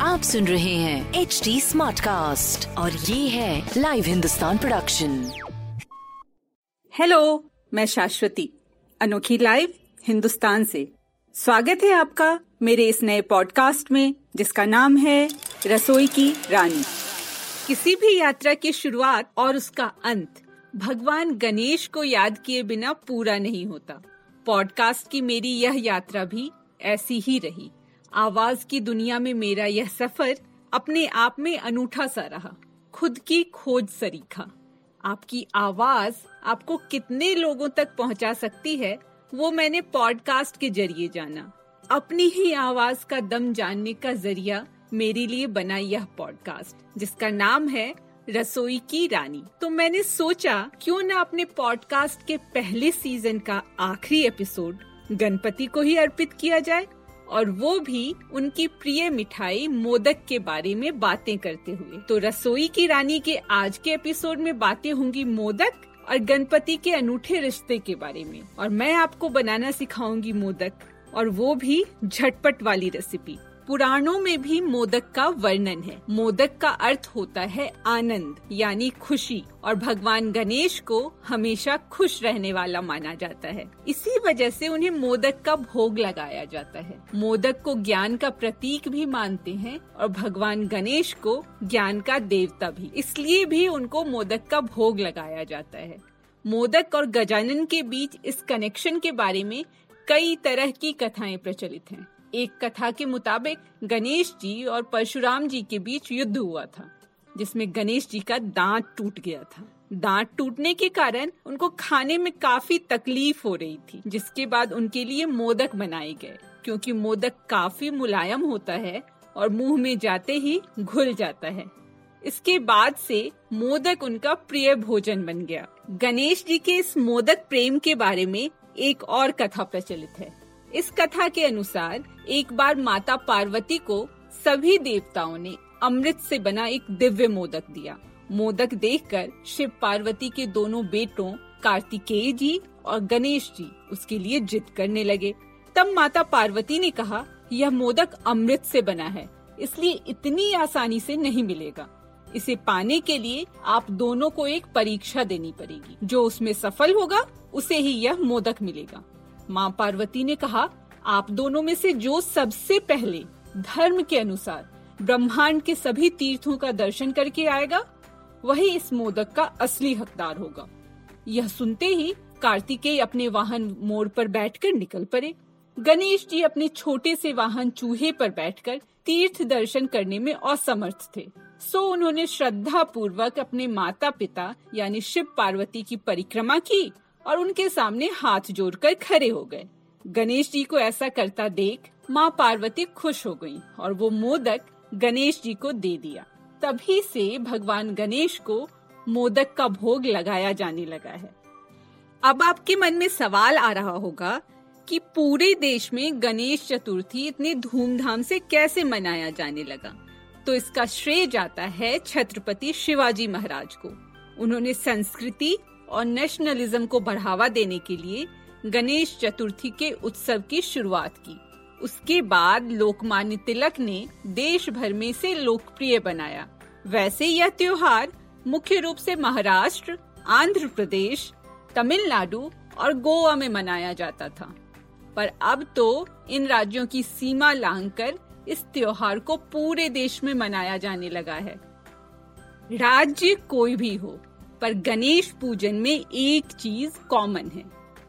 आप सुन रहे हैं एच डी स्मार्ट कास्ट और ये है लाइव हिंदुस्तान प्रोडक्शन हेलो मैं शाश्वती अनोखी लाइव हिंदुस्तान से। स्वागत है आपका मेरे इस नए पॉडकास्ट में जिसका नाम है रसोई की रानी। किसी भी यात्रा की शुरुआत और उसका अंत भगवान गणेश को याद किए बिना पूरा नहीं होता। पॉडकास्ट की मेरी यह यात्रा भी ऐसी ही रही। आवाज़ की दुनिया में मेरा यह सफ़र अपने आप में अनूठा सा रहा। खुद की खोज सरीखा आपकी आवाज़ आपको कितने लोगों तक पहुँचा सकती है, वो मैंने पॉडकास्ट के ज़रिए जाना। अपनी ही आवाज़ का दम जानने का ज़रिया मेरे लिए बना यह पॉडकास्ट, जिसका नाम है रसोई की रानी। तो मैंने सोचा, क्यों ना अपने पॉडकास्ट के पहले सीज़न का आखिरी एपिसोड गणपति को ही अर्पित किया जाए और वो भी उनकी प्रिय मिठाई मोदक के बारे में बातें करते हुए। तो रसोई की रानी के आज के एपिसोड में बातें होंगी मोदक और गणपति के अनूठे रिश्ते के बारे में। और मैं आपको बनाना सिखाऊँगी मोदक और वो भी झटपट वाली रेसिपी पुराणों में भी मोदक का वर्णन है। मोदक का अर्थ होता है आनंद, यानी खुशी, और भगवान गणेश को हमेशा खुश रहने वाला माना जाता है। इसी वजह से उन्हें मोदक का भोग लगाया जाता है। मोदक को ज्ञान का प्रतीक भी मानते हैं, और भगवान गणेश को ज्ञान का देवता भी। इसलिए भी उनको मोदक का भोग लगाया जाता है। मोदक और गजानन के बीच इस कनेक्शन के बारे में कई तरह की कथाएँ प्रचलित हैं। एक कथा के मुताबिक गणेश जी और परशुराम जी के बीच युद्ध हुआ था, जिसमें गणेश जी का दांत टूट गया था। दांत टूटने के कारण उनको खाने में काफ़ी तकलीफ़ हो रही थी, जिसके बाद उनके लिए मोदक बनाए गए, क्योंकि मोदक काफ़ी मुलायम होता है और मुँह में जाते ही घुल जाता है। इसके बाद से मोदक उनका प्रिय भोजन बन गया। गणेश जी के इस मोदक प्रेम के बारे में एक और कथा प्रचलित है। इस कथा के अनुसार एक बार माता पार्वती को सभी देवताओं ने अमृत से बना एक दिव्य मोदक दिया। मोदक देखकर शिव पार्वती के दोनों बेटों कार्तिकेय जी और गणेश जी उसके लिए जिद करने लगे। तब माता पार्वती ने कहा, यह मोदक अमृत से बना है, इसलिए इतनी आसानी से नहीं मिलेगा। इसे पाने के लिए आप दोनों को एक परीक्षा देनी पड़ेगी। जो उसमें सफल होगा, उसे ही यह मोदक मिलेगा। माँ पार्वती ने कहा, आप दोनों में से जो सबसे पहले धर्म के अनुसार ब्रह्मांड के सभी तीर्थों का दर्शन करके आएगा, वही इस मोदक का असली हकदार होगा। यह सुनते ही कार्तिकेय अपने वाहन मोड़ पर बैठकर निकल पड़े। गणेश जी अपने छोटे से वाहन चूहे पर बैठकर तीर्थ दर्शन करने में असमर्थ थे। सो उन्होंने श्रद्धा पूर्वक अपने माता पिता यानी शिव पार्वती की परिक्रमा की। और उनके सामने हाथ जोड़कर खड़े हो गए। गणेश जी को ऐसा करता देख माँ पार्वती खुश हो गई और वो मोदक गणेश जी को दे दिया। तभी से भगवान गणेश को मोदक का भोग लगाया जाने लगा है। अब आपके मन में सवाल आ रहा होगा कि पूरे देश में गणेश चतुर्थी इतने धूमधाम से कैसे मनाया जाने लगा? तो इसका श्रेय जाता है छत्रपति शिवाजी महाराज को। उन्होंने संस्कृति और नेशनलिज्म को बढ़ावा देने के लिए गणेश चतुर्थी के उत्सव की शुरुआत की। उसके बाद लोकमान्य तिलक ने देश भर में से लोकप्रिय बनाया। वैसे यह त्योहार मुख्य रूप से महाराष्ट्र, आंध्र प्रदेश, तमिलनाडु और गोवा में मनाया जाता था। पर अब तो इन राज्यों की सीमा लांघकर इस त्योहार को पूरे देश में मनाया जाने लगा है। राज्य कोई भी हो पर गणेश पूजन में एक चीज़ कॉमन है,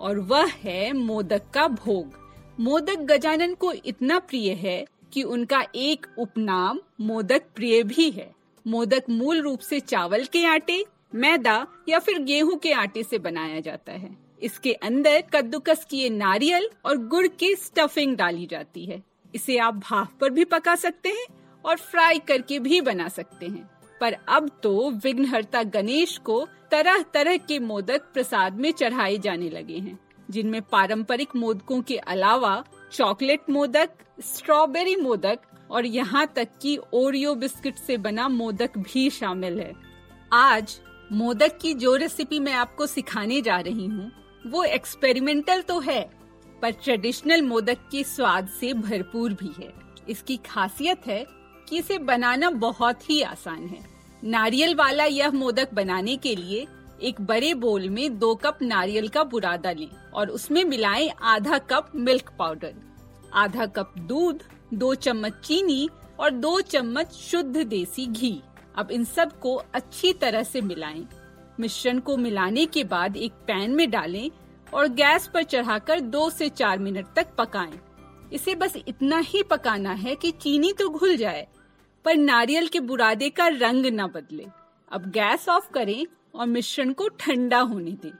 और वह है मोदक का भोग। मोदक गजानन को इतना प्रिय है कि उनका एक उपनाम मोदक प्रिय भी है। मोदक मूल रूप से चावल के आटे, मैदा या फिर गेहूँ के आटे से बनाया जाता है। इसके अंदर कद्दूकस किए नारियल और गुड़ की स्टफिंग डाली जाती है। इसे आप भाप पर भी पका सकते हैं और फ्राई करके भी बना सकते हैं। पर अब तो विघ्नहर्ता गणेश को तरह तरह के मोदक प्रसाद में चढ़ाए जाने लगे हैं, जिनमें पारंपरिक मोदकों के अलावा चॉकलेट मोदक, स्ट्रॉबेरी मोदक और यहाँ तक कि ओरियो बिस्किट से बना मोदक भी शामिल है। आज मोदक की जो रेसिपी मैं आपको सिखाने जा रही हूँ, वो एक्सपेरिमेंटल तो है, पर ट्रेडिशनल मोदक के स्वाद से भरपूर भी है। इसकी खासियत है कि इसे बनाना बहुत ही आसान है नारियल वाला यह मोदक बनाने के लिए एक बड़े बोल में दो कप नारियल का बुरादा लें और उसमें मिलाएँ आधा कप मिल्क पाउडर आधा कप दूध, दो चम्मच चीनी और दो चम्मच शुद्ध देसी घी अब इन सबको अच्छी तरह से मिलाएँ। मिश्रण को मिलाने के बाद एक पैन में डालें और गैस पर चढ़ाकर दो से चार मिनट तक पकाएँ। इसे बस इतना ही पकाना है कि चीनी तो घुल जाए पर नारियल के बुरादे का रंग न बदले अब गैस ऑफ़ करें और मिश्रण को ठंडा होने दें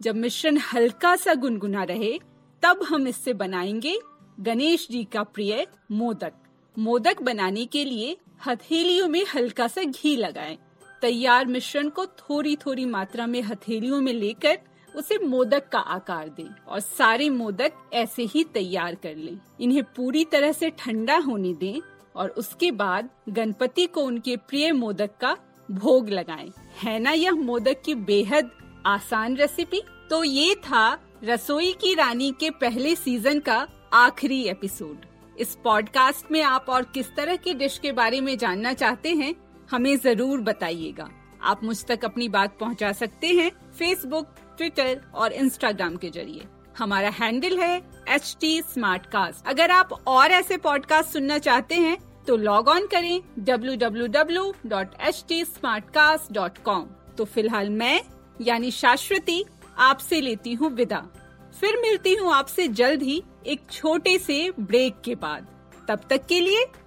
जब मिश्रण हल्का सा गुनगुना रहे, तब हम इससे बनाएँगे गणेश जी का प्रिय मोदक मोदक बनाने के लिए हथेलियों में हल्का सा घी लगाएँ। तैयार मिश्रण को थोड़ी थोड़ी मात्रा में हथेलियों में लेकर उसे मोदक का आकार दें और सारे मोदक ऐसे ही तैयार कर लें। इन्हें पूरी तरह से ठंडा होने दें और उसके बाद गणपति को उनके प्रिय मोदक का भोग लगाएँ। है ना यह मोदक की बेहद आसान रेसिपी तो ये था रसोई की रानी के पहले सीज़न का आखिरी एपिसोड इस पॉडकास्ट में आप और किस तरह की डिश के बारे में जानना चाहते हैं, हमें ज़रूर बताइएगा। आप मुझ तक अपनी बात पहुँचा सकते हैं फेसबुक ट्विटर और इंस्टाग्राम के ज़रिए। हमारा हैंडल है एच टी अगर आप और ऐसे पॉडकास्ट सुनना चाहते हैं तो लॉग ऑन करें www.htsmartcast.com तो फ़िलहाल मैं, यानी शाश्वती, आपसे लेती हूँ विदा। फिर मिलती हूँ आपसे जल्द ही एक छोटे से ब्रेक के बाद। तब तक के लिए